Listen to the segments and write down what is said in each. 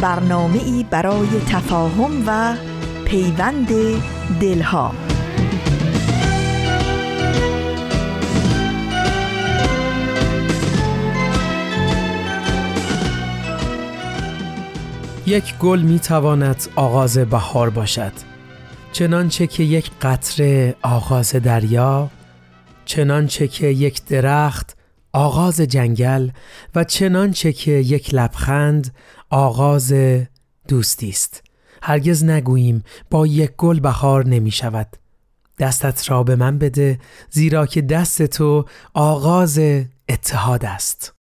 برنامه ای برای تفاهم و پیوند دلها. یک گل می تواند آغاز بهار باشد. چنانچه که یک قطره آغاز دریا چنانچه که یک درخت آغاز جنگل و چنانچه که یک لبخند آغاز دوستی است. هرگز نگوییم با یک گل بهار نمی شود دستت را به من بده زیرا که دست تو آغاز اتحاد است.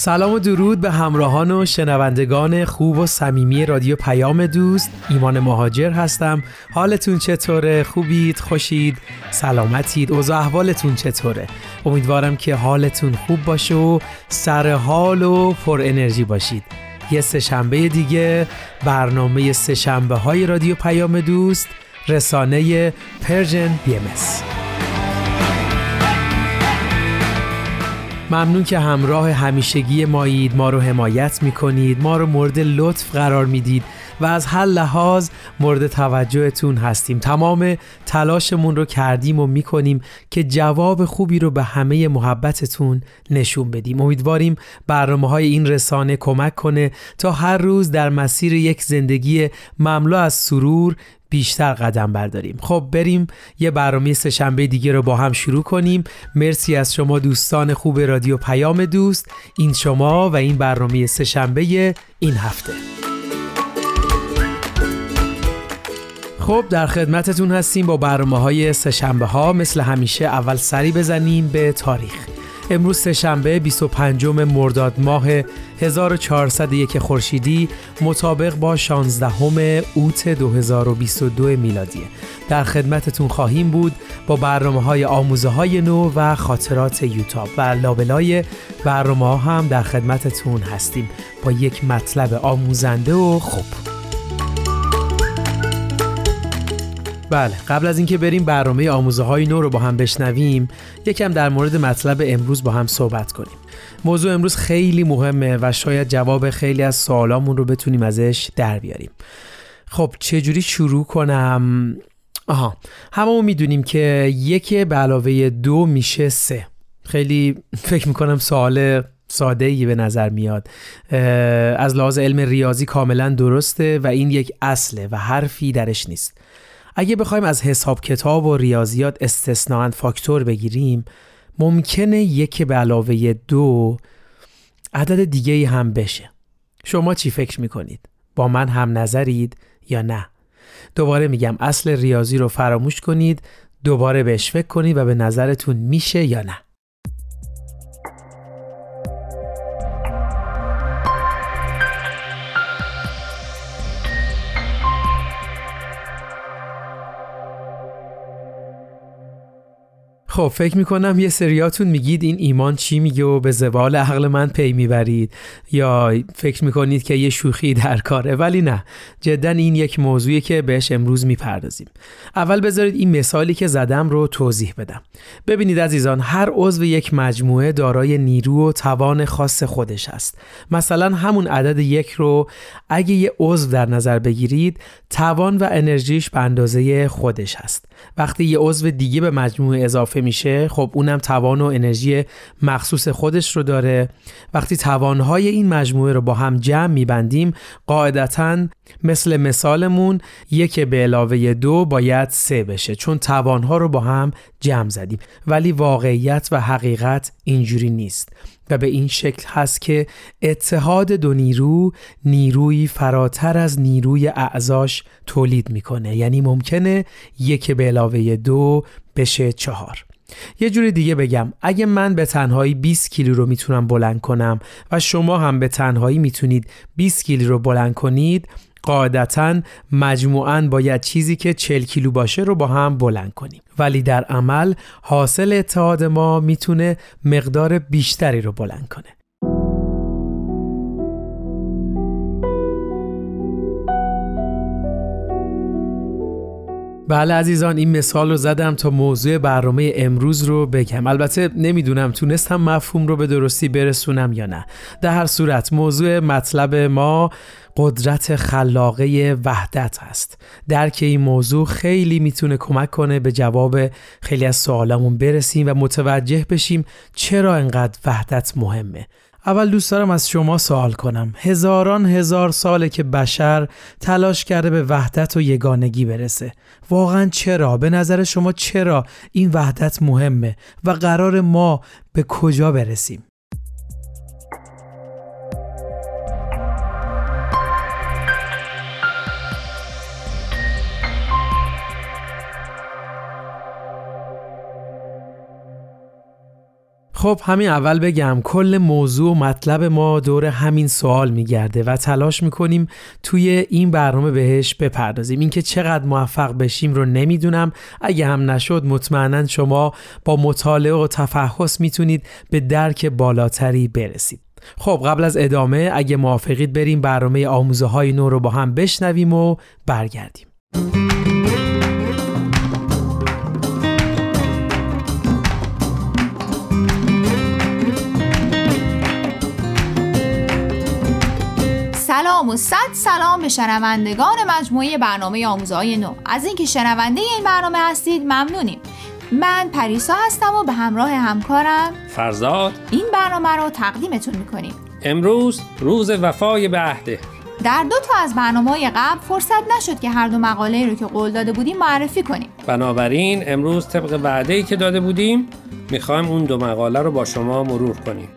سلام و درود به همراهان و شنوندگان خوب و صمیمی رادیو پیام دوست. ایمان مهاجر هستم. حالتون چطوره؟ خوبید؟ خوشید؟ سلامتید؟ اوضاع احوالتون چطوره؟ امیدوارم که حالتون خوب باشه و سر حال و پر انرژی باشید. یه سه دیگه برنامه سه شنبه های رادیو پیام دوست رسانه Persian BM ممنون که همراه همیشگی مایید ما رو حمایت می‌کنید. ما رو مورد لطف قرار می‌دید. و از هر لحاظ مورد توجهتون هستیم. تمام تلاشمون رو کردیم و می‌کنیم که جواب خوبی رو به همه محبتتون نشون بدیم. امیدواریم برنامه های این رسانه کمک کنه تا هر روز در مسیر یک زندگی مملو از سرور بیشتر قدم برداریم. خب بریم یه برنامه سهشنبه دیگه رو با هم شروع کنیم. مرسی از شما دوستان خوب رادیو پیام دوست. این شما و این برنامه سهشنبه این هفته. خب در خدمتتون هستیم با برنامه های سهشنبه ها مثل همیشه اول سری بزنیم به تاریخ. امروز سهشنبه 25 مرداد ماه 1401 خورشیدی مطابق با 16 اوت 2022 میلادی. در خدمتتون خواهیم بود با برنامه های آموزه های نو و خاطرات یوتاب. و لابلای برنامه ها هم در خدمتتون هستیم. با یک مطلب آموزنده و خوب. بله قبل از اینکه بریم برنامه آموزه های نو رو با هم بشنویم یکم در مورد مطلب امروز با هم صحبت کنیم. موضوع امروز خیلی مهمه و شاید جواب خیلی از سوالامون رو بتونیم ازش در بیاریم. خب چجوری شروع کنم؟ آها هممون می‌دونیم که یک به علاوه دو میشه سه. خیلی فکر می‌کنم سوال ساده ای به نظر میاد. از لحاظ علم ریاضی کاملا درسته و این یک اصله و حرفی درش نیست. اگه بخوایم از حساب کتاب و ریاضیات استثناا فاکتور بگیریم ممکنه یک به علاوه دو عدد دیگه هم بشه شما چی فکر می‌کنید؟ با من هم نظرید یا نه؟ دوباره میگم اصل ریاضی رو فراموش کنید دوباره بهش فکر کنید و به نظرتون میشه یا نه خب فکر می‌کنم یه سریاتون میگید این ایمان چی میگه و به زوال عقل من پی می‌برید. یا فکر می‌کنید که یه شوخی در کاره ولی نه. جدا این یک موضوعی که بهش امروز می‌پردازیم. اول بذارید این مثالی که زدم رو توضیح بدم. ببینید عزیزان هر عضو یک مجموعه دارای نیرو و توان خاص خودش است. مثلا همون عدد یک رو اگه یه عضو در نظر بگیرید توان و انرژیش به اندازه خودش هست وقتی یه عضو دیگه به مجموعه اضافه میشه خب اونم توان و انرژی مخصوص خودش رو داره. وقتی توانهای این مجموعه رو با هم جمع میبندیم قاعدتا مثل مثالمون یک به علاوه دو باید سه بشه چون توانها رو با هم جمع زدیم. ولی واقعیت و حقیقت اینجوری نیست و به این شکل هست که اتحاد دو نیرو نیروی فراتر از نیروی اعضاش تولید می‌کنه. یعنی ممکنه یک به علاوه دو بشه چهار. یه جور دیگه بگم اگه من به تنهایی 20 کیلو رو می‌تونم بلند کنم و شما هم به تنهایی می‌تونید 20 کیلو رو بلند کنید قاعدتا مجموعاً باید چیزی که 40 کیلو باشه رو با هم بلند کنیم. ولی در عمل حاصل اتحاد ما می‌تونه مقدار بیشتری رو بلند کنه. بله عزیزان این مثال رو زدم تا موضوع برنامه امروز رو بگم. البته نمی‌دونم تونستم مفهوم رو به درستی برسونم یا نه. در هر صورت موضوع مطلب ما قدرت خلاقه وحدت هست درک این موضوع خیلی می‌تونه کمک کنه به جواب خیلی از سوالمون برسیم و متوجه بشیم چرا انقدر وحدت مهمه. اول دوست دارم از شما سوال کنم هزاران هزار ساله که بشر تلاش کرده به وحدت و یگانگی برسه واقعا چرا؟ به نظر شما چرا این وحدت مهمه و قرار ما به کجا برسیم؟ خب همین اول بگم کل موضوع و مطلب ما دور همین سوال میگرده و تلاش می‌کنیم توی این برنامه بهش بپردازیم. اینکه چقدر موفق بشیم رو نمی‌دونم. اگه هم نشد مطمئنا شما با مطالعه و تفحص می‌تونید به درک بالاتری برسید. خب قبل از ادامه اگه موافقید بریم برنامه آموزه های نو رو با هم بشنویم و برگردیم. سلام و صد سلام به شنوندگان مجموعه برنامه آموزه های نو. از اینکه شنونده این برنامه هستید ممنونیم. من پریسا هستم و به همراه همکارم فرزاد. این برنامه رو تقدیمتون می‌کنیم. امروز روز وفای به عهده در دو تا از برنامه قبل فرصت نشد که هر دو مقاله رو که قول داده بودیم معرفی کنیم. بنابراین امروز طبق وعده ای که داده بودیم می‌خوایم اون دو مقاله رو با شما مرور کنیم.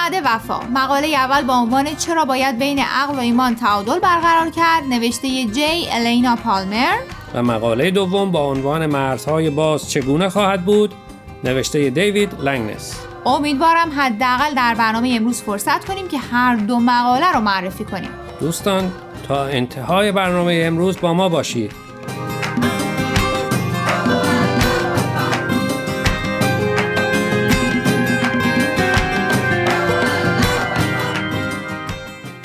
الوعده وفا. مقاله اول با عنوان چرا باید بین عقل و ایمان تعادل برقرار کرد؟ نوشته جی الینا پالمر و مقاله دوم با عنوان مرزهای باز چگونه خواهد بود؟ نوشته دیوید لنگنس امیدوارم حداقل در برنامه امروز فرصت کنیم که هر دو مقاله رو معرفی کنیم. دوستان تا انتهای برنامه امروز با ما باشید.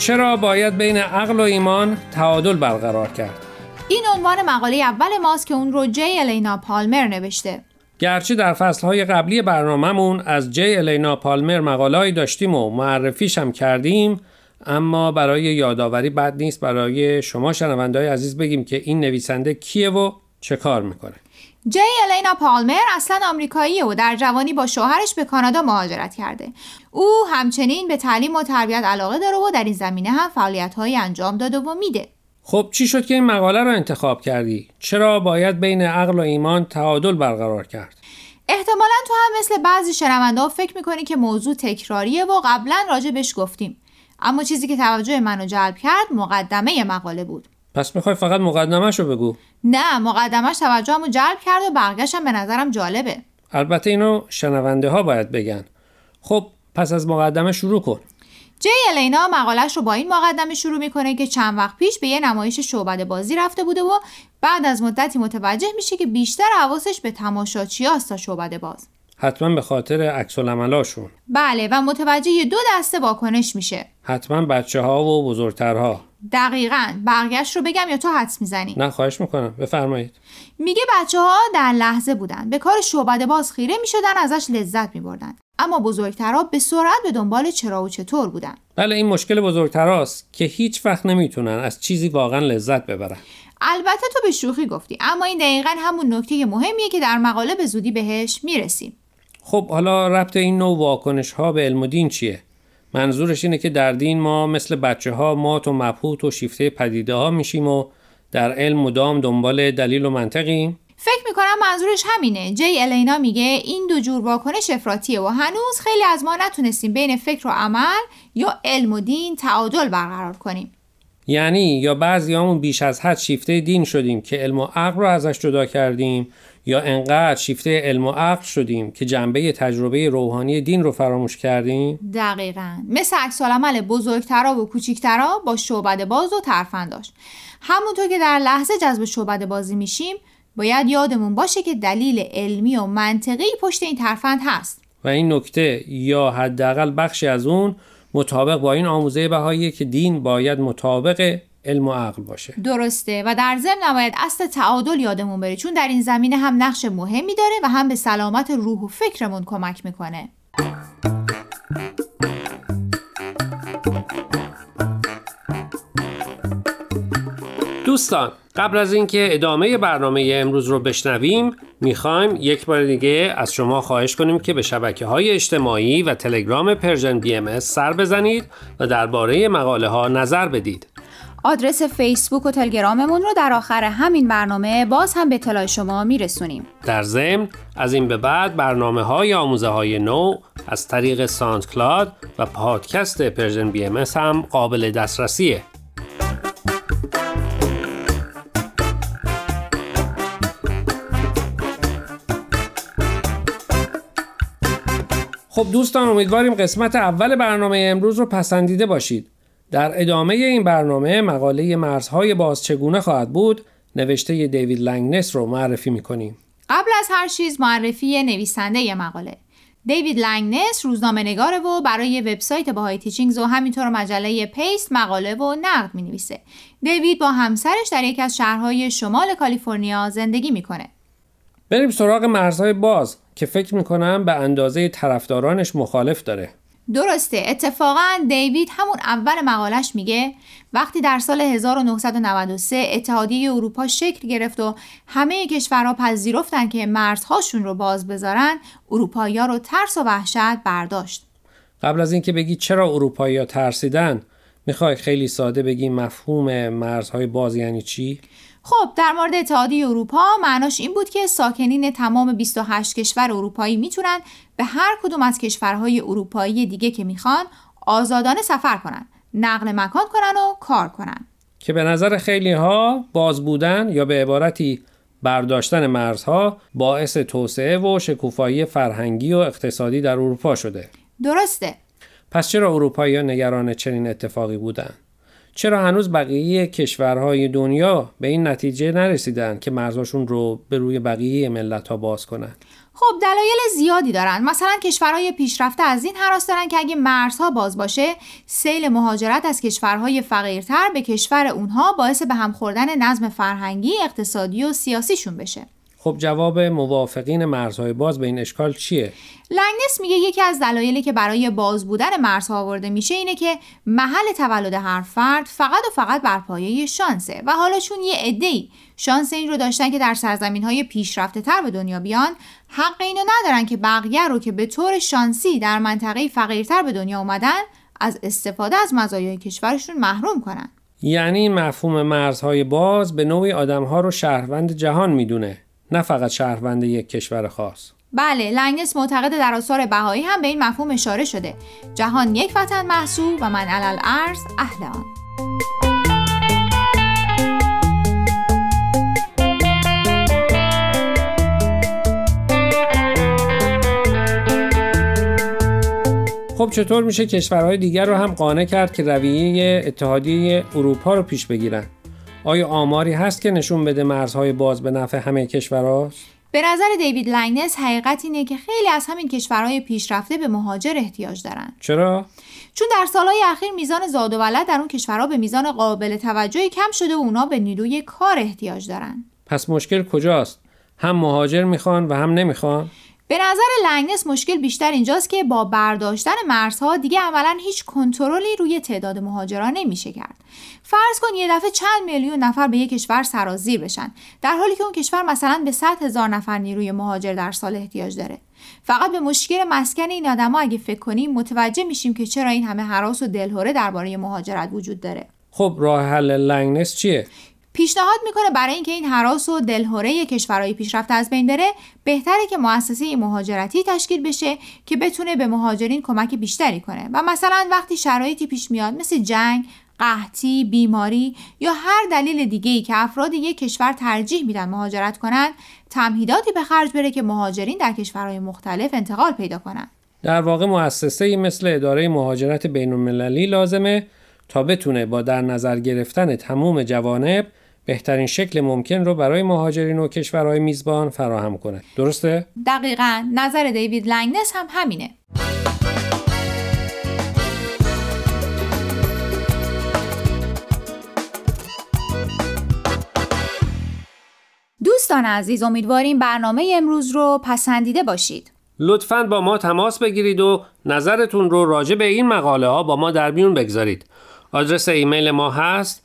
چرا باید بین عقل و ایمان تعادل برقرار کرد؟ این عنوان مقاله اول ماست که اون رو جی الینا پالمر نوشته گرچه در فصلهای قبلی برنامهمون از جی الینا پالمر مقالهایی داشتیم و معرفیش هم کردیم اما برای یادآوری بد نیست برای شما شنونده عزیز بگیم که این نویسنده کیه و چه کار می‌کنه جی الینا پالمر اصلا آمریکاییه و در جوانی با شوهرش به کانادا مهاجرت کرده. او همچنین به تعلیم و تربیت علاقه داره و در این زمینه هم فعالیت‌هایی انجام داده و میده. خب چی شد که این مقاله رو انتخاب کردی؟ چرا باید بین عقل و ایمان تعادل برقرار کرد؟ احتمالا تو هم مثل بعضی شنونده فکر می‌کنی که موضوع تکراریه و قبلا راجع گفتیم. اما چیزی که توجه منو جلب کرد مقدمه مقاله بود. پس می‌خوای فقط مقدمهش رو بگو. نه مقدمش توجهمو جلب کرد و بقیه‌شم به نظرم جالبه. البته اینو شنونده ها باید بگن. خب پس از مقدمه شروع کن. جی الینا مقالش رو با این مقدمه شروع می‌کنه که چند وقت پیش به یه نمایش شعبده بازی رفته بوده و بعد از مدتی متوجه میشه که بیشتر حواسش به تماشاچی تا شعبده باز. حتما به خاطر عکس بله و متوجه دو دسته واکنش میشه. حتما بچه ها و بزرگترها. دقیقا. بقیهش رو بگم یا تو حدس می‌زنی؟ نه خواهش می‌کنم. بفرمایید. میگه بچه ها در لحظه بودن. به کار شعبده باز خیره می‌شدن ازش لذت میبردن. اما بزرگترها به سرعت به دنبال چرا و چطور بودن؟ بله این مشکل بزرگتراست که هیچ وقت نمی‌تونن از چیزی واقعا لذت ببرن. البته تو به شوخی گفتی اما این دقیقا همون نکته مهمیه که در مقاله به زودی بهش می‌رسیم. خب حالا ربط این نوع واکنش ها به علم و دین چیه؟ منظورش اینه که در دین ما مثل بچه ها مات و مبهوت و شیفته پدیده ها میشیم و در علم مدام دنبال دلیل و منطقیم. فکر می‌کنم منظورش همینه. جی الینا میگه این دو جور واکنش افراتیه و هنوز خیلی از ما نتونستیم بین فکر و عمل یا علم و دین تعادل برقرار کنیم. یعنی یا بعضیامون بیش از حد شیفته دین شدیم که علم و عقل رو ازش جدا کردیم یا انقدر شیفته علم و عقل شدیم که جنبه تجربه روحانی دین رو فراموش کردیم؟ دقیقا. مثل عکس عمل بزرگترا و کوچیکترا با شعبد باز و ترفنداش. همونطور که در لحظه جذب شعبد بازی میشیم باید یادمون باشه که دلیل علمی و منطقی پشت این ترفند هست. و این نکته یا حداقل بخشی از اون مطابق با این آموزه بهایی که دین باید مطابق علم و عقل باشه. درسته. و در ضمن نباید اصل تعادل یادمون بره چون در این زمینه هم نقش مهمی داره و هم به سلامت روح و فکرمون کمک می‌کنه. دوستان قبل از اینکه ادامه برنامه امروز رو بشنویم می‌خوایم یک بار دیگه از شما خواهش کنیم که به شبکه های اجتماعی و تلگرام Persian BMS سر بزنید و درباره مقاله ها نظر بدید. آدرس فیسبوک و تلگراممون رو در آخر همین برنامه باز هم به اطلاع شما میرسونیم در ضمن از این به بعد برنامه های آموزه های نو از طریق SoundCloud و پادکست Persian BMS هم قابل دسترسیه خب دوستان امیدواریم قسمت اول برنامه امروز رو پسندیده باشید. در ادامه این برنامه مقاله مرزهای باز چگونه خواهد بود نوشته دیوید لنگنس رو معرفی می‌کنیم. قبل از هر چیز معرفی نویسنده مقاله دیوید لنگنس روزنامه نگاره و برای وبسایت Bahai Teachings و همینطور مجله Paste مقاله و نقد می نویسه. دیوید با همسرش در یکی از شهرهای شمال کالیفرنیا زندگی می‌کنه. بریم سراغ مرزهای باز که فکر می‌کنم به اندازه طرفدارانش مخالف داره درسته اتفاقا دیوید همون اول مقالش میگه وقتی در سال 1993 اتحادیه اروپا شکل گرفت و همه کشورها پذیرفتن که مرزهاشون رو باز بذارن اروپایی رو ترس و وحشت برداشت قبل از اینکه بگی چرا اروپایی ترسیدن می‌خوای خیلی ساده بگی مفهوم مرزهای باز یعنی چی؟ خب در مورد اتحادیه اروپا معناش این بود که ساکنین تمام 28 کشور اروپایی می‌تونن به هر کدوم از کشورهای اروپایی دیگه که می‌خوان آزادانه سفر کنن نقل مکان کنن و کار کنن. که به نظر خیلی ها باز بودن یا به عبارتی برداشتن مرزها باعث توسعه و شکوفایی فرهنگی و اقتصادی در اروپا شده. درسته. پس چرا اروپایی نگران چنین اتفاقی بودند چرا هنوز بقیه کشورهای دنیا به این نتیجه نرسیدن که مرزاشون رو به روی بقیه ملت ها باز کنن؟ خب دلایل زیادی دارن مثلا کشورهای پیشرفته از این حراس دارن که اگه مرزها باز باشه سیل مهاجرت از کشورهای فقیرتر به کشور اونها باعث به هم خوردن نظم فرهنگی اقتصادی و سیاسیشون بشه خب جواب موافقین مرزهای باز به این اشکال چیه؟ لنگنس میگه یکی از دلایلی که برای باز بودن مرزها آورده میشه اینه که محل تولد هر فرد فقط و فقط بر پایه شانسه و حالا چون یه عده‌ای شانس این رو داشتن که در سرزمین های پیشرفته تر به دنیا بیان حق اینو ندارن که بقیه رو که به طور شانسی در منطقه فقیرتر به دنیا اومدن از استفاده از مزایای کشورشون محروم کنن یعنی مفهوم مرزهای باز به نوعی آدمها رو شهروند جهان می‌دونه نه فقط شهروند یک کشور خاص. بله لنگس معتقد در آثار بهایی هم به این مفهوم اشاره شده. جهان یک وطن محسوب و من علل ارز اهل آن. خب چطور میشه کشورهای دیگر رو هم قانع کرد که رویه اتحادیه اروپا رو پیش بگیرن؟ آیا آماری هست که نشون بده مرزهای باز به نفع همه کشورهاست؟ به نظر دیوید لنگنس حقیقت اینه که خیلی از همین کشورهای پیشرفته به مهاجر احتیاج دارن. چرا؟ چون در سالهای اخیر میزان زاد و ولد در اون کشورها به میزان قابل توجهی کم شده و اونا به نیروی کار احتیاج دارن. پس مشکل کجاست؟ هم مهاجر می‌خوان و هم نمی‌خوان؟ به نظر لنگنس مشکل بیشتر اینجاست که با برداشتن مرزها دیگه عملا هیچ کنترلی روی تعداد مهاجران نمیشه کرد. فرض کن یه دفعه چند میلیون نفر به یک کشور سرازیر بشن. در حالی که اون کشور مثلا به 100 هزار نفر نیروی مهاجر در سال احتیاج داره. فقط به مشکل مسکن این آدما اگه فکر کنیم متوجه میشیم که چرا این همه حراس و دلهوره درباره مهاجرت وجود داره. خب راه حل لنگنس چیه؟ پیشنهاد می‌کنه برای اینکه این حراس و دلهوره کشورهای پیشرفته از بین بره بهتره که مؤسسه مهاجرتی تشکیل بشه که بتونه به مهاجرین کمک بیشتری کنه و مثلا وقتی شرایطی پیش میاد مثل جنگ قحطی، بیماری یا هر دلیل دیگه ای که افراد یک کشور ترجیح میدن مهاجرت کنند، تمهیداتی به خرج بره که مهاجرین در کشورهای مختلف انتقال پیدا کنند. در واقع مؤسسه مثل اداره مهاجرت بین المللی لازمه تا بتونه با در نظر گرفتن تمام جوانب بهترین شکل ممکن رو برای مهاجرین و کشورهای میزبان فراهم کنه. درسته؟ دقیقا نظر دیوید لنگنس هم همینه. دوستان عزیز امیدواریم برنامه امروز رو پسندیده باشید. لطفا با ما تماس بگیرید و نظرتون رو راجع به این مقاله ها با ما در میون بگذارید. آدرس ایمیل ما هست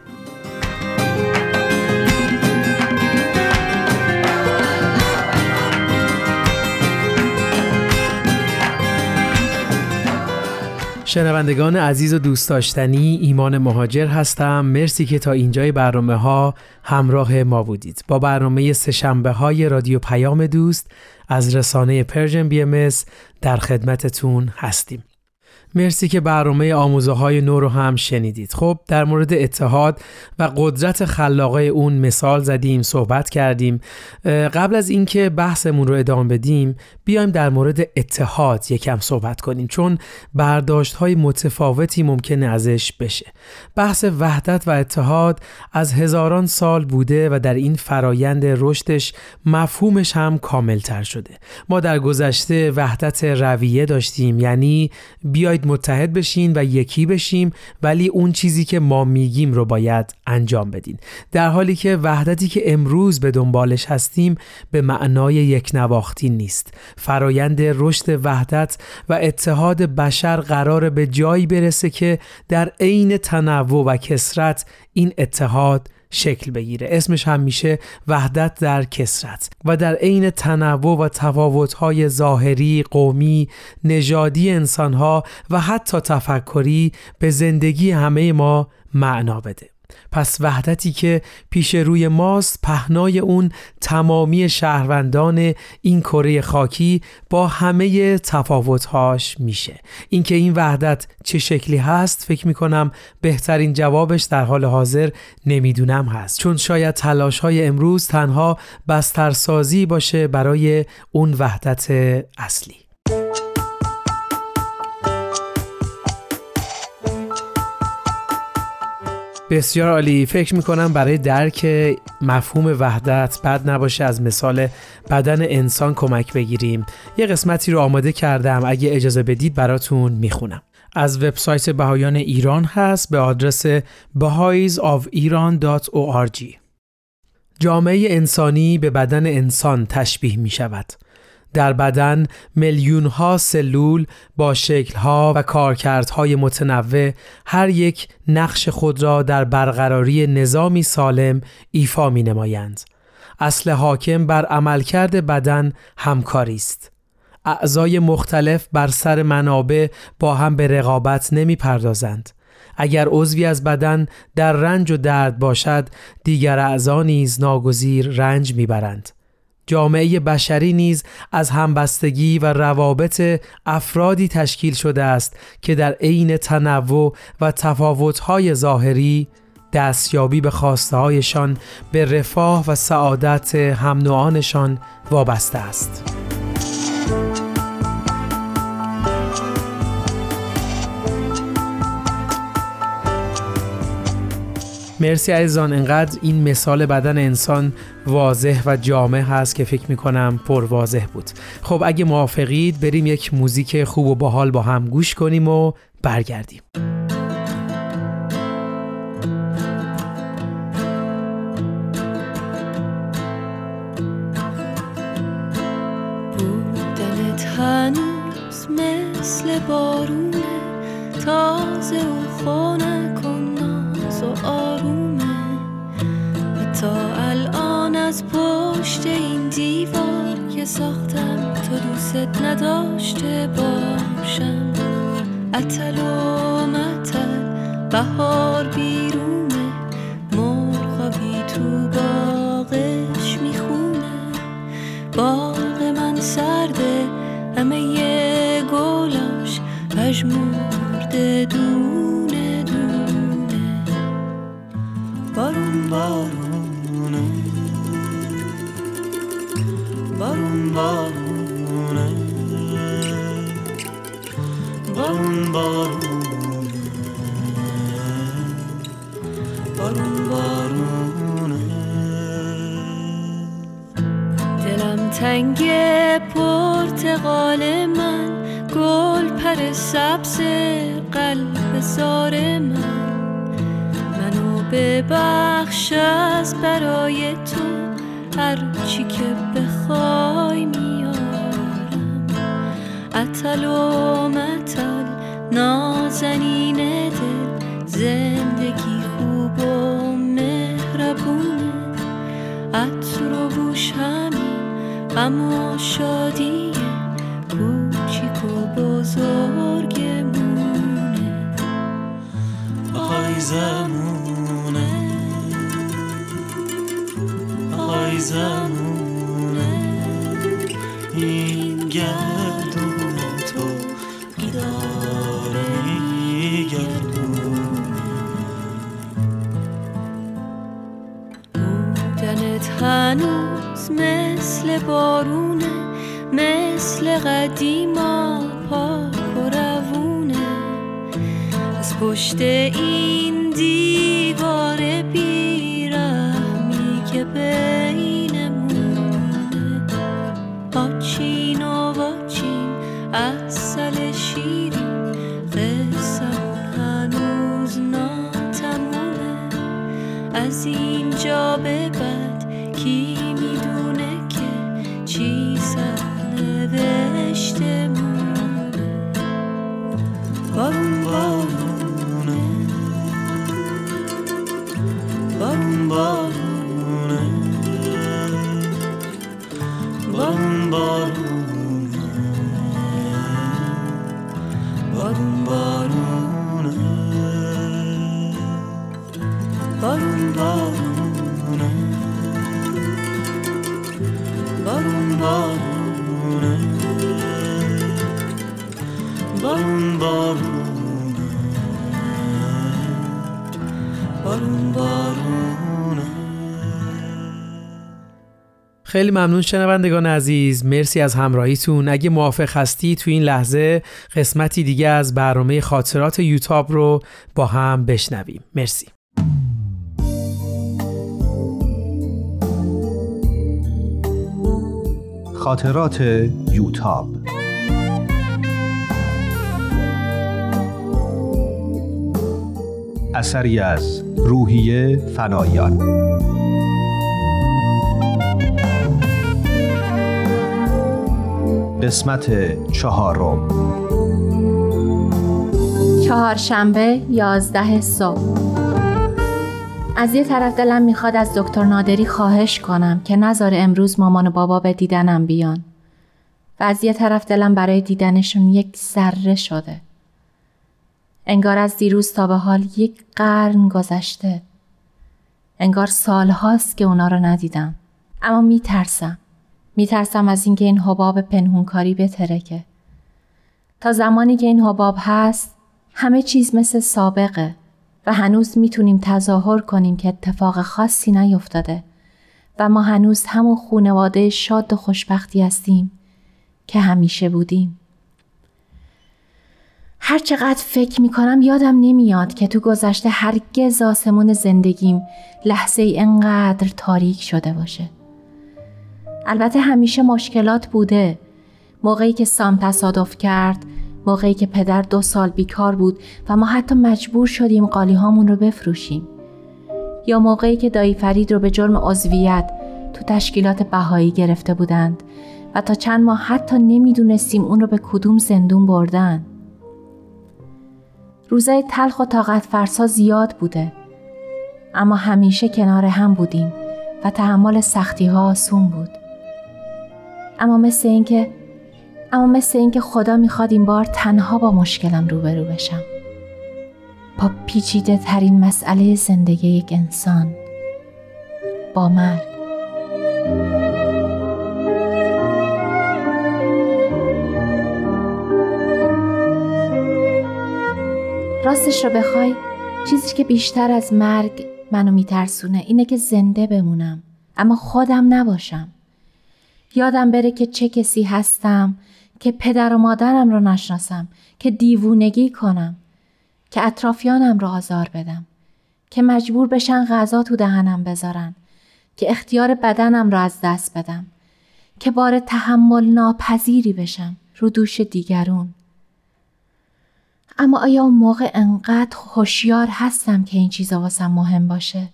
شنوندگان عزیز و دوست داشتنی ایمان مهاجر هستم. مرسی که تا اینجای برنامه ها همراه ما بودید. با برنامه سشنبه های رادیو پیام دوست از رسانه Persian BMS در خدمتتون هستیم. مرسی که برنامه آموزه های نو رو هم شنیدید. خب در مورد اتحاد و قدرت خلاقه اون مثال زدیم صحبت کردیم. قبل از اینکه بحثمون رو ادامه بدیم بیایم در مورد اتحاد یکم صحبت کنیم چون برداشت های متفاوتی ممکنه ازش بشه. بحث وحدت و اتحاد از هزاران سال بوده و در این فرایند رشدش مفهومش هم کاملتر شده. ما در گذشته وحدت رویه داشتیم یعنی بیاید متحد بشین و یکی بشیم ولی اون چیزی که ما میگیم رو باید انجام بدین. در حالی که وحدتی که امروز به دنبالش هستیم به معنای یک نواختی نیست. فرایند رشد وحدت و اتحاد بشر قرار به جایی برسه که در عین تنوع و کسرت این اتحاد شکل بگیره. اسمش هم میشه وحدت در کسرت و در عین تنوع و تفاوت‌های ظاهری، قومی، نژادی انسانها و حتی تفکری به زندگی همه ما معنا بده. پس وحدتی که پیش روی ماست پهنای اون تمامی شهروندان این کره خاکی با همه تفاوتهاش میشه. اینکه این وحدت چه شکلی هست فکر می‌کنم بهترین جوابش در حال حاضر نمی‌دونم هست. چون شاید تلاش های امروز تنها بسترسازی باشه برای اون وحدت اصلی. بسیار عالی. فکر می‌کنم برای درک مفهوم وحدت بد نباشه از مثال بدن انسان کمک بگیریم. یه قسمتی رو آماده کردم. اگه اجازه بدید براتون می‌خونم. از وبسایت بهایان ایران هست. به آدرس bahaisofiran.org جامعه انسانی به بدن انسان تشبیه می شود در بدن میلیون ها سلول با شکل ها و کارکردهای متنوع هر یک نقش خود را در برقراری نظامی سالم ایفا می نمایند. اصل حاکم بر عملکرد بدن همکاری است. اعضای مختلف بر سر منابع با هم به رقابت نمی پردازند. اگر عضوی از بدن در رنج و درد باشد دیگر اعضا نیز ناگزیر رنج می‌برند جامعه بشری نیز از همبستگی و روابط افرادی تشکیل شده است که در عین تنوع و تفاوت‌های ظاهری دستیابی به خواسته هایشان به رفاه و سعادت هم وابسته است. مرسی عزیزان انقدر این مثال بدن انسان واضح و جامع هست که فکر می‌کنم پر واضح بود. خب اگه موافقید بریم یک موزیک خوب و باحال با هم گوش کنیم و برگردیم. دوست نداشته باشم. اتل و متل بهار بیرونه. مرغابی تو باغش می‌خونه. باغ من سرده همه گلاش پژمرده دونه تنگ پرتقال من گل پر سبز قلب زار من. منو ببخش از برای تو هر چی که بخوای میارم. اتل و متل نازنین دل زندگی خوب و مهربونه. عطر و بوش غم و شادی کوچیک و بزرگمونه. آی زمونه. آی زمونه. این گردون تو بیداره گردونه. بودنت هنوز بارونه مثل قدیما پاک و روونه. از پشت این دیوار بیرحمی که بینمونه. آچین و واچین اصل شیرین قصمون هنوز از اینجا به خیلی ممنون شنوندگان عزیز. مرسی از همراهیتون. اگه موافق هستی تو این لحظه قسمتی دیگه از برنامه خاطرات یوتاب رو با هم بشنویم. مرسی. خاطرات یوتاب. اثری از روحیه فنایان. قسمت چهارم. چهارشنبه یازده صبح. از یه طرف دلم می‌خواد از دکتر نادری خواهش کنم که نظر امروز مامان و بابا به دیدنم بیان. و از یه طرف دلم برای دیدنشون یک ذره شده. انگار از دیروز تا به حال یک قرن گذشته. انگار سالهاست که اونا رو ندیدم. اما میترسم. میترسم از اینکه این حباب پنهونکاری بترکه تا زمانی که این حباب هست همه چیز مثل سابقه و هنوز می‌تونیم تظاهر کنیم که اتفاق خاصی نیفتاده و ما هنوز همون خونواده شاد و خوشبختی هستیم که همیشه بودیم. هر چقدر فکر می‌کنم یادم نمیاد که تو گذشته هرگز آسمون زندگیم لحظه ای انقدر تاریک شده باشه. البته همیشه مشکلات بوده. موقعی که سام تصادف کرد، موقعی که پدر دو سال بیکار بود و ما حتی مجبور شدیم قالی هامون رو بفروشیم. یا موقعی که دایی فرید رو به جرم عضویت تو تشکیلات بهایی گرفته بودند و تا چند ماه حتی نمی‌دونستیم اون رو به کدوم زندون بردن. روزای تلخ و طاقت فرسا زیاد بوده اما همیشه کنار هم بودیم و تحمل سختی ها آسون بود اما مثل اینکه اما مثل اینکه خدا می‌خواد این بار تنها با مشکلم روبرو بشم. با پیچیده ترین مسئله زندگی یک انسان. با مرگ. راستش رو بخوای چیزی که بیشتر از مرگ منو میترسونه اینه که زنده بمونم. اما خودم نباشم. یادم بره که چه کسی هستم که پدر و مادرم رو نشناسم که دیوونگی کنم که اطرافیانم رو آزار بدم که مجبور بشن غذا تو دهنم بذارن که اختیار بدنم رو از دست بدم که بار تحمل ناپذیری بشم رو دوش دیگرون اما آیا اون موقع انقدر هوشیار هستم که این چیزا واسم مهم باشه؟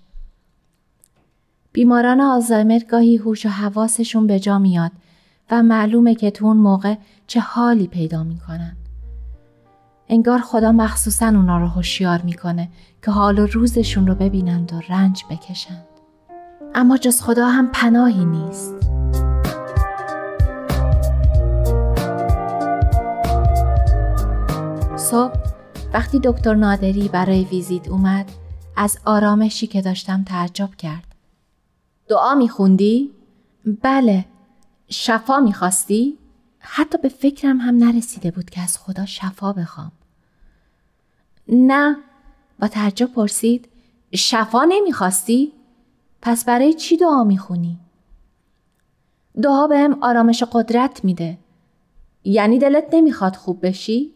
بیماران آلزایمر گاهی هوش و حواسشون به جا میاد و معلومه که تو اون موقع چه حالی پیدا می‌کنن. انگار خدا مخصوصا اونا رو هوشیار می‌کنه که حال و روزشون رو ببینند و رنج بکشند. اما جز خدا هم پناهی نیست. صبح وقتی دکتر نادری برای ویزیت اومد از آرامشی که داشتم تعجب کرد. دعا میخوندی؟ بله. شفا می‌خواستی؟ حتی به فکرم هم نرسیده بود که از خدا شفا بخوام. نه. با تعجب پرسید شفا نمی‌خواستی؟ پس برای چی دعا می‌خونی؟ دعا بهم آرامش قدرت میده. یعنی دلت نمی‌خواد خوب بشی؟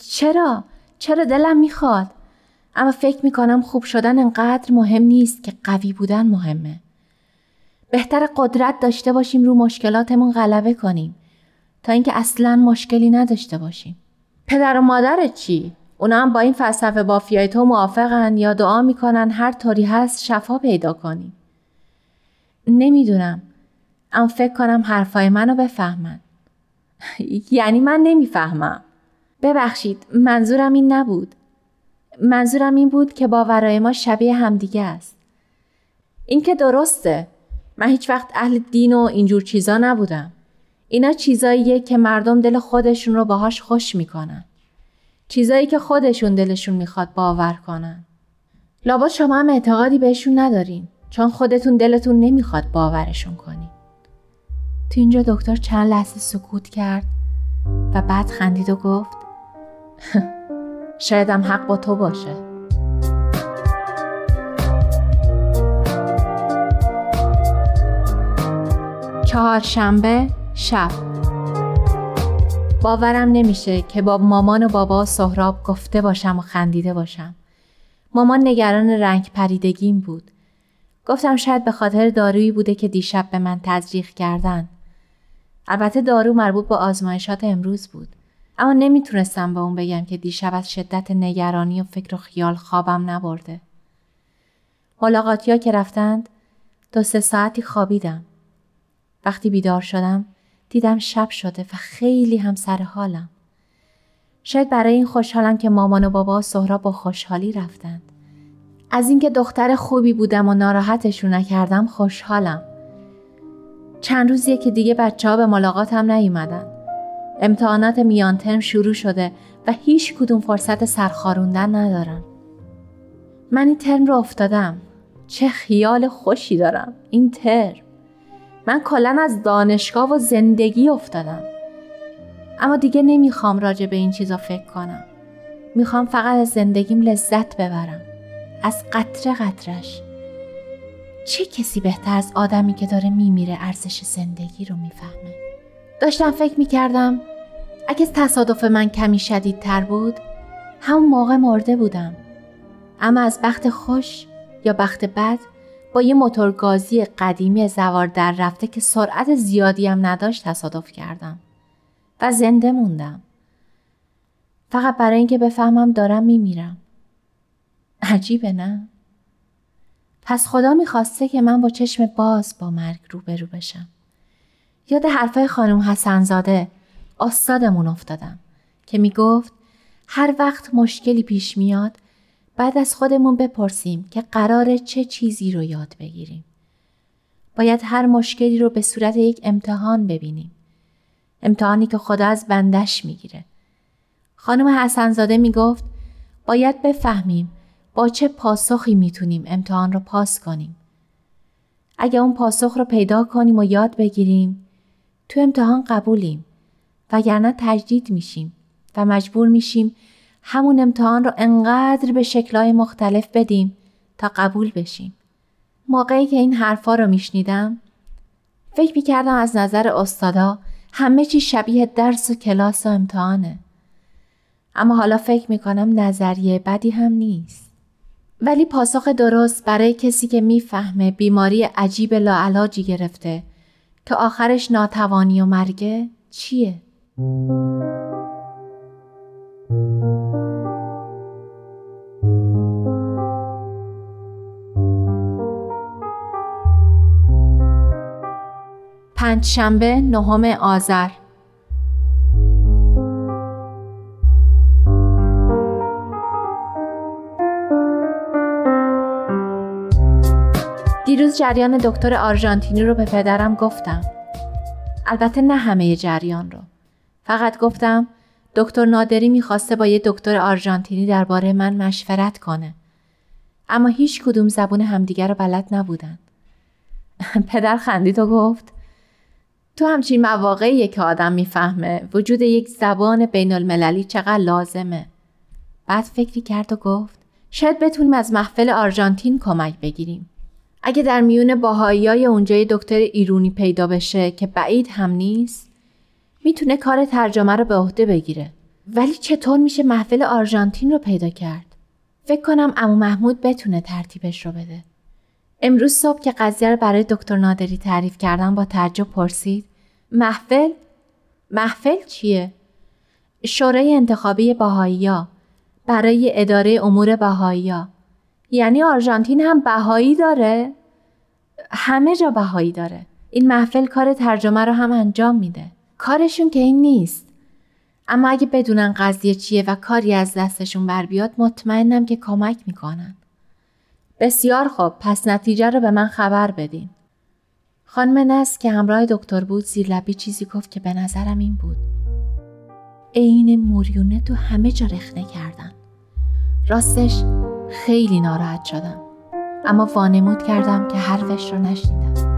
چرا؟ چرا دلم می‌خواد؟ اما فکر می‌کنم خوب شدن انقدر مهم نیست که قوی بودن مهمه. بهتر قدرت داشته باشیم رو مشکلاتمون غلبه کنیم تا اینکه اصلا مشکلی نداشته باشیم. پدر و مادرت چی؟ اونا هم با این فلسفه بافیای تو موافقن یا دعا می‌کنن هر طوری هست شفا پیدا کنیم. نمی‌دونم. اما فکر کنم حرفای منو بفهمن. یعنی من نمی‌فهمم. ببخشید منظورم این نبود. منظورم این بود که باورای ما شبیه همدیگه است. این که درسته. من هیچ وقت اهل دین و اینجور چیزا نبودم. اینا چیزاییه که مردم دل خودشون رو باهاش خوش می‌کنن. چیزایی که خودشون دلشون می‌خواد باور کنن. لابد شما هم اعتقادی بهشون ندارین چون خودتون دلتون نمی‌خواد باورشون کنین. تو اینجا دکتر چند لحظه سکوت کرد و بعد خندید و گفت شایدم حق با تو باشه. چهارشنبه شب. باورم نمیشه که با مامان و بابا سهراب گفته باشم و خندیده باشم. مامان نگران رنگ پریدگیم بود. گفتم شاید به خاطر دارویی بوده که دیشب به من تزریق کردن. البته دارو مربوط به آزمایشات امروز بود. اما نمی‌تونستم به اون بگم که دیشب از شدت نگرانی و فکر و خیال خوابم نبرده. ملاقاتی ها که رفتند دو سه ساعتی خوابیدم. وقتی بیدار شدم دیدم شب شده و خیلی هم سر حالم. شاید برای این خوشحالم که مامان و بابا و سهراب با خوشحالی رفتند. از اینکه دختر خوبی بودم و ناراحتشون نکردم خوشحالم. چند روزیه که دیگه بچه ها به ملاقاتم نیومدن. امتحانات میان ترم شروع شده و هیچ کدوم فرصت سرخاروندن ندارم. من این ترم رو افتادم. چه خیال خوشی دارم. این ترم. من کلا از دانشگاه و زندگی افتادم. اما دیگه نمی‌خوام راجع به این چیزا فکر کنم. می‌خوام فقط از زندگیم لذت ببرم. از قطره قطرش. چه کسی بهتر از آدمی که داره میمیره ارزش زندگی رو می‌فهمه؟ داشتم فکر می‌کردم اگه تصادف من کمی شدیدتر بود همون موقع مرده بودم. اما از بخت خوش یا بخت بد با یه موتورگازی قدیمی زوار در رفته که سرعت زیادی هم نداشت تصادف کردم و زنده موندم. فقط برای اینکه بفهمم دارم میمیرم. عجیبه نه؟ پس خدا می‌خواسته که من با چشم باز با مرگ روبرو بشم. یاد حرفای خانم حسنزاده استادمون افتادم که می‌گفت هر وقت مشکلی پیش میاد بعد از خودمون بپرسیم که قرار چه چیزی رو یاد بگیریم. باید هر مشکلی رو به صورت یک امتحان ببینیم. امتحانی که خدا از بندش می‌گیره. خانم حسنزاده می‌گفت باید بفهمیم با چه پاسخی می‌تونیم امتحان رو پاس کنیم. اگه اون پاسخ رو پیدا کنیم و یاد بگیریم تو امتحان قبولیم وگرنه تجدید میشیم و مجبور میشیم همون امتحان رو انقدر به شکلهای مختلف بدیم تا قبول بشیم. موقعی که این حرفا رو میشنیدم فکر می‌کردم از نظر استادا همه چی شبیه درس و کلاس و امتحانه. اما حالا فکر می‌کنم نظریه بدی هم نیست. ولی پاسخ درست برای کسی که می‌فهمه بیماری عجیب لاعلاجی گرفته که آخرش ناتوانی و مرگه چیه؟ پنجشنبه نهم آذر دیروز جریان دکتر آرژانتینی رو به پدرم گفتم. البته نه همه جریان رو. فقط گفتم دکتر نادری می‌خواسته با یه دکتر آرژانتینی درباره من مشورت کنه. اما هیچ کدوم زبون همدیگر رو بلد نبودن. پدر خندید و گفت تو همچین مواقعی که آدم می‌فهمه وجود یک زبان بین المللی چقدر لازمه. بعد فکری کرد و گفت شاید بتونیم از محفل آرژانتین کمک بگیریم. اگه در میون باهایی های اونجای دکتر ایرونی پیدا بشه که بعید هم نیست می‌تونه کار ترجمه رو به عهده بگیره. ولی چطور میشه محفل آرژانتین رو پیدا کرد؟ فکر کنم امو محمود بتونه ترتیبش رو بده. امروز صبح که قضیه رو برای دکتر نادری تعریف کردم با تعجب پرسید محفل؟ محفل چیه؟ شورای انتخابی باهایا برای اداره امور باهایا یعنی آرژانتین هم بهایی داره؟ همه جا بهایی داره. این محفل کار ترجمه رو هم انجام میده. کارشون که این نیست. اما اگه بدونن قضیه چیه و کاری از دستشون بر بیاد مطمئنم که کمک می‌کنن. بسیار خوب پس نتیجه رو به من خبر بدین. خانم نس که همراه دکتر بود زیر لبی چیزی گفت که به نظرم این بود. عین موریونه تو همه جا رخنه کردن. راستش خیلی ناراحت شدم. اما وانمود کردم که حرفش رو نشنیدم.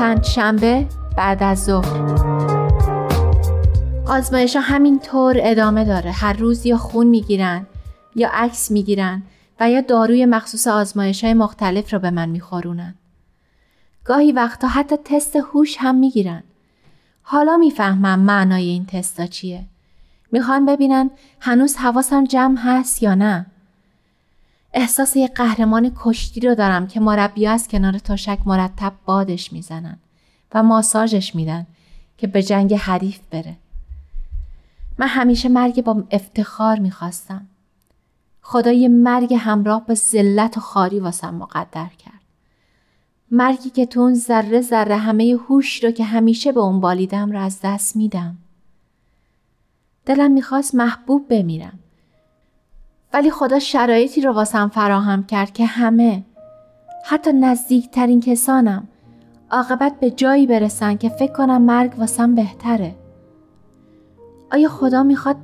پنج شنبه بعد از ظهر. آزمایش ها همینطور ادامه داره. هر روز یا خون می‌گیرن یا عکس می‌گیرن و یا داروی مخصوص آزمایش های مختلف رو به من میخورونن. گاهی وقتا حتی تست هوش هم می‌گیرن. حالا می‌فهمم معنای این تستا چیه. می‌خوان ببینن هنوز حواسم جمع هست یا نه. احساس یک قهرمان کشتی رو دارم که مربی از کنار تشک مرتب بادش می‌زنن و ماساژش میدن که به جنگ حریف بره من همیشه مرگ با افتخار می‌خواستم. خدا یه مرگ همراه با ذلت و خاری واسم مقدر کرد. مرگی که تو اون ذره ذره همه هوش رو که همیشه به اون بالیدم رو از دست میدم. دلم می‌خواست محبوب بمیرم. ولی خدا شرایطی رو واسم فراهم کرد که همه حتی نزدیکترین کسانم عاقبت به جایی برسن که فکر کنم مرگ واسم بهتره. آیا خدا می‌خواد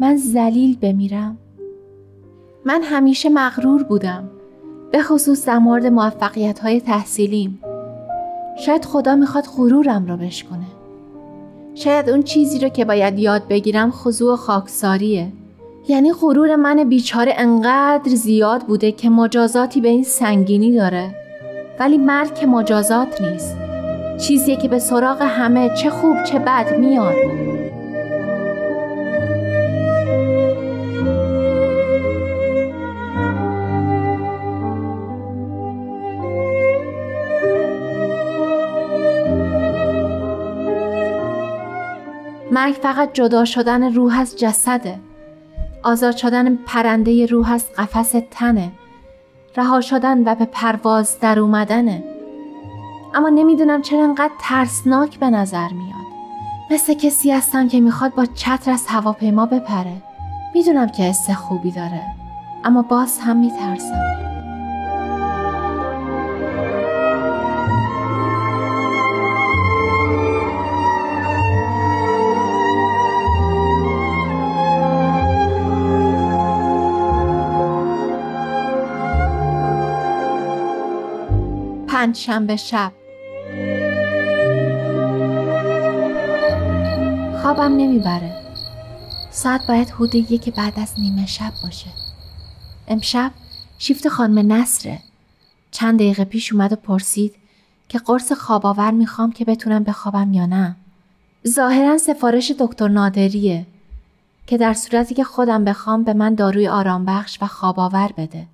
من زلیل بمیرم؟ من همیشه مغرور بودم به خصوص در مورد موفقیت های تحصیلیم شاید خدا می‌خواد غرورم رو بشکنه شاید اون چیزی رو که باید یاد بگیرم خضوع و خاکساریه یعنی غرور من بیچاره انقدر زیاد بوده که مجازاتی به این سنگینی داره. ولی مرگ که مجازات نیست. چیزیه که به سراغ همه چه خوب چه بد میاد. مرگ فقط جدا شدن روح از جسده. آزاد شدن پرنده روح از قفس تنه. رها شدن و به پرواز در اومدنه. اما نمی‌دونم چرا انقدر ترسناک به نظر میاد. مثل کسی هستم که می‌خواد با چتر از هواپیما بپره. می‌دونم که حس خوبی داره. اما باز هم میترسم. پنج شنبه شب. خوابم نمی‌بره. ساعت باید حدود یک بعد از نیمه شب باشه. امشب شیفت خانم نصره. چند دقیقه پیش اومد و پرسید که قرص خواب آور می‌خوام که بتونم بخوابم یا نه. ظاهرا سفارش دکتر نادریه که در صورتی که خودم بخوام به من داروی آرام بخش و خواب آور بده.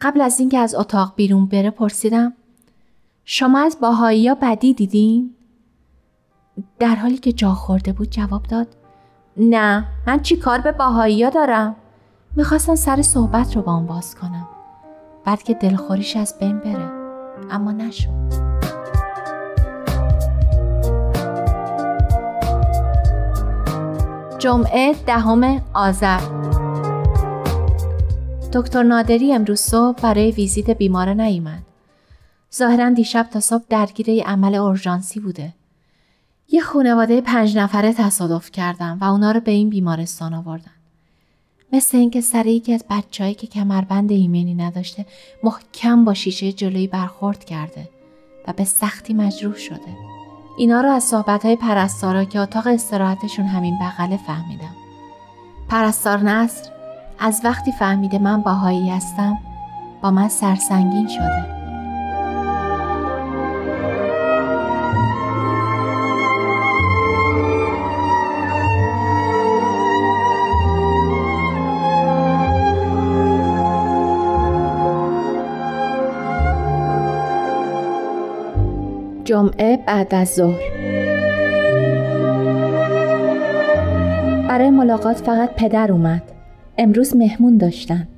قبل از اینکه از اتاق بیرون بره پرسیدم شما از باهایی ها بدی دیدین؟ در حالی که جا خورده بود جواب داد نه من چی کار به باهایی ها دارم؟ می‌خواستم سر صحبت رو با اون باز کنم بعد که دلخوریش از بین بره اما نشد جمعه دهم آذر دکتر نادری امروز صبح برای ویزیت بیماره نیامد. ظاهرا دیشب تا صبح درگیر عمل اورژانسی بوده. یه خانواده پنج نفره تصادف کردم و اونا رو به این بیمارستان آوردن. مثل اینکه سر یکی از بچههایی که کمربند ایمنی نداشته محکم با شیشه جلویی برخورد کرده و به سختی مجروح شده. اینا رو از صحبتهای پرستارا که اتاق استراحتشون همین بغله فهمیدم. پرستار نصر از وقتی فهمیده من باهایی هستم با من سرسنگین شده. جمعه بعد از ظهر. برای ملاقات فقط پدر اومد. امروز مهمون داشتن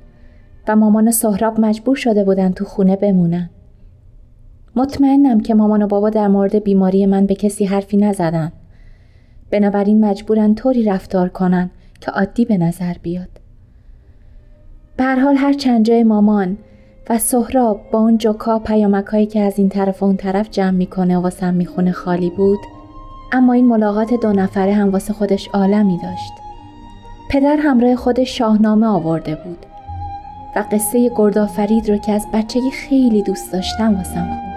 و مامان و سهراب مجبور شده بودن تو خونه بمونن. مطمئنم که مامان و بابا در مورد بیماری من به کسی حرفی نزدن. بنابراین مجبورن طوری رفتار کنن که عادی به نظر بیاد. به هر حال هر چند جای مامان و سهراب با اون جوکا پیامکایی که از این طرف و اون طرف جمع می‌کنه و واسم می‌خونه خالی بود اما این ملاقات دو نفره هم واسه خودش عالمی داشت. پدر همراه خود شاهنامه آورده بود و قصه گردآفرید رو که از بچگی خیلی دوست داشتم واسم خوند.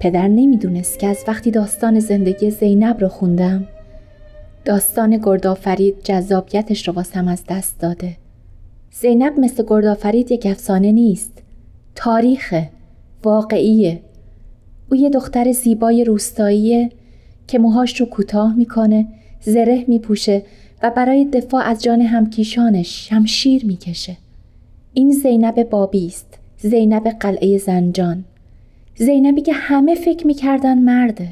پدر نمی‌دونست که از وقتی داستان زندگی زینب رو خوندم داستان گردآفرید جذابیتش رو واسم از دست داده. زینب مثل گردآفرید یک افسانه نیست. تاریخ واقعیه. او یه دختر زیبای روستاییه که موهاش رو کوتاه می‌کنه، زره میپوشه و برای دفاع از جان همکیشانش شمشیر می‌کشه. این زینب بابی است. زینب قلعه زنجان. زینبی که همه فکر می‌کردن مرده.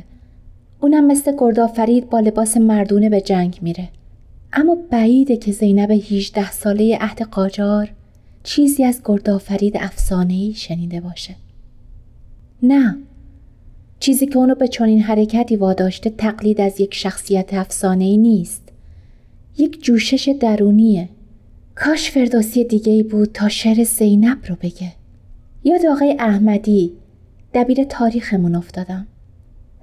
اونم مثل گردآفرید با لباس مردونه به جنگ میره. اما بعیده که زینب 18 ساله عهد قاجار چیزی از گردآفرید افسانه‌ای شنیده باشه. نه. چیزی که اونو به چنین حرکتی واداشته تقلید از یک شخصیت افسانه‌ای نیست. یک جوشش درونیه. کاش فردوسی دیگه ای بود تا شعر زینب رو بگه. یاد آقای احمدی دبیر تاریخمون افتادم.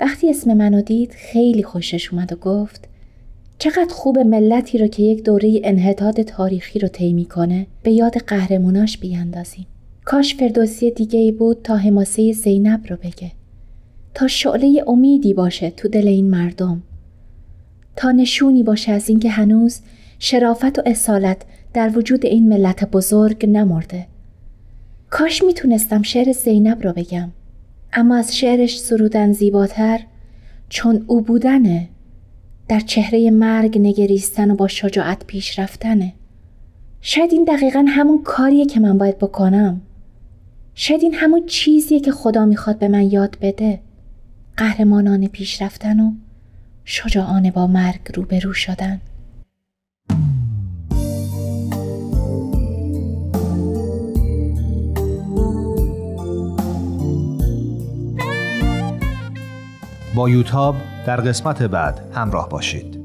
وقتی اسم منو دید خیلی خوشش اومد و گفت چقدر خوب ملتی رو که یک دوره انحطاط تاریخی رو طی کنه به یاد قهرموناش بیاندازیم. کاش فردوسی دیگه ای بود تا حماسه زینب رو بگه. تا شعله امیدی باشه تو دل این مردم. تا نشونی باشه از اینکه هنوز شرافت و اصالت در وجود این ملت بزرگ نمرده. کاش می‌تونستم شعر زینب رو بگم. اما از شعرش سرودن زیباتر چون او بودنه. در چهره مرگ نگریستن و با شجاعت پیش رفتنه. شاید این دقیقا همون کاریه که من باید بکنم. شاید این همون چیزیه که خدا می‌خواد به من یاد بده. قهرمانان پیش رفتن و شجاعانه با مرگ روبرو شدن. با یوتاب در قسمت بعد همراه باشید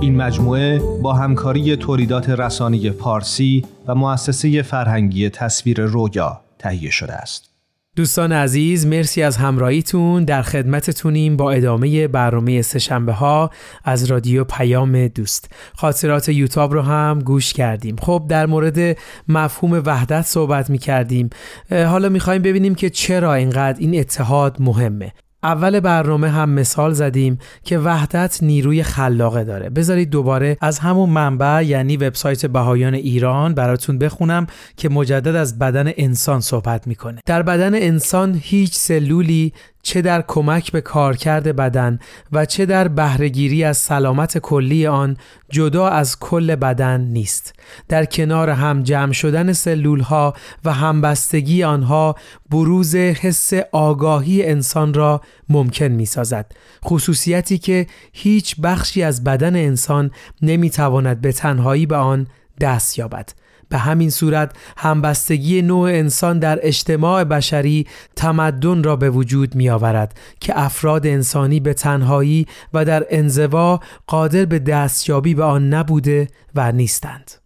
این مجموعه با همکاری تولیدات رسانی پارسی و مؤسسه فرهنگی تصویر رویا تهیه شده است. دوستان عزیز مرسی از همراهیتون. در خدمتتونیم با ادامه برنامه سهشنبه ها از رادیو پیام دوست. خاطرات یوتاب رو هم گوش کردیم. خب در مورد مفهوم وحدت صحبت می کردیم حالا می‌خوایم ببینیم که چرا اینقدر این اتحاد مهمه. اول برنامه هم مثال زدیم که وحدت نیروی خلاقه داره. بذارید دوباره از همون منبع یعنی وبسایت بهایان ایران براتون بخونم که مجدد از بدن انسان صحبت می‌کنه. در بدن انسان هیچ سلولی چه در کمک به کارکرد بدن و چه در بهرهگیری از سلامت کلی آن جدا از کل بدن نیست. در کنار هم جمع شدن سلول ها و همبستگی آنها بروز حس آگاهی انسان را ممکن می سازد خصوصیتی که هیچ بخشی از بدن انسان نمی تواند به تنهایی به آن دست یابد. به همین صورت همبستگی نوع انسان در اجتماع بشری تمدن را به وجود می آورد که افراد انسانی به تنهایی و در انزوا قادر به دستیابی به آن نبوده و نیستند.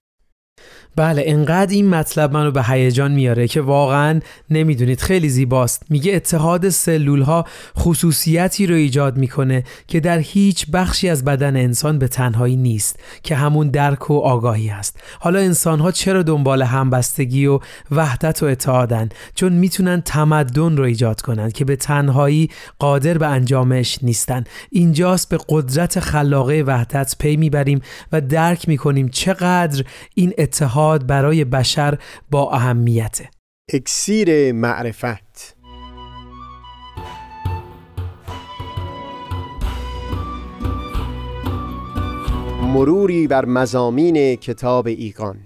بله انقدر این مطلب منو به هیجان میاره که واقعا نمی‌دونید. خیلی زیباست. میگه اتحاد سلول ها خصوصیتی رو ایجاد می‌کنه که در هیچ بخشی از بدن انسان به تنهایی نیست که همون درک و آگاهی است. حالا انسان ها چرا دنبال همبستگی و وحدت و اتحادن؟ چون می‌تونن تمدن رو ایجاد کنن که به تنهایی قادر به انجامش نیستن. اینجاست به قدرت خلاقه وحدت پی می‌بریم و درک می‌کنیم چقدر این اتحاد برای بشر با اهمیته. اکسیر معرفت. مروری بر مزامین کتاب ایگان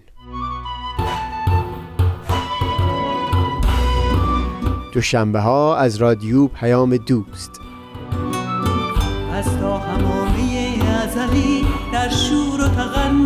دوشنبه ها از رادیو پیام دوست. از تا همامه ازلی در شور و تغنیست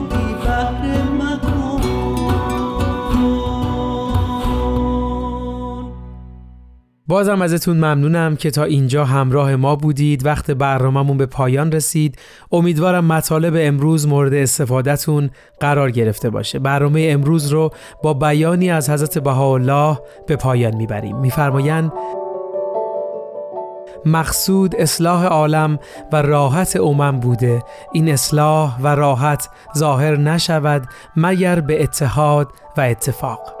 بازم ازتون ممنونم که تا اینجا همراه ما بودید. وقت برنامهمون به پایان رسید. امیدوارم مطالب امروز مورد استفادهتون قرار گرفته باشه. برنامه امروز رو با بیانی از حضرت بهاءالله به پایان می‌بریم. میفرمایند مقصود اصلاح عالم و راحت امم بوده. این اصلاح و راحت ظاهر نشود مگر به اتحاد و اتفاق.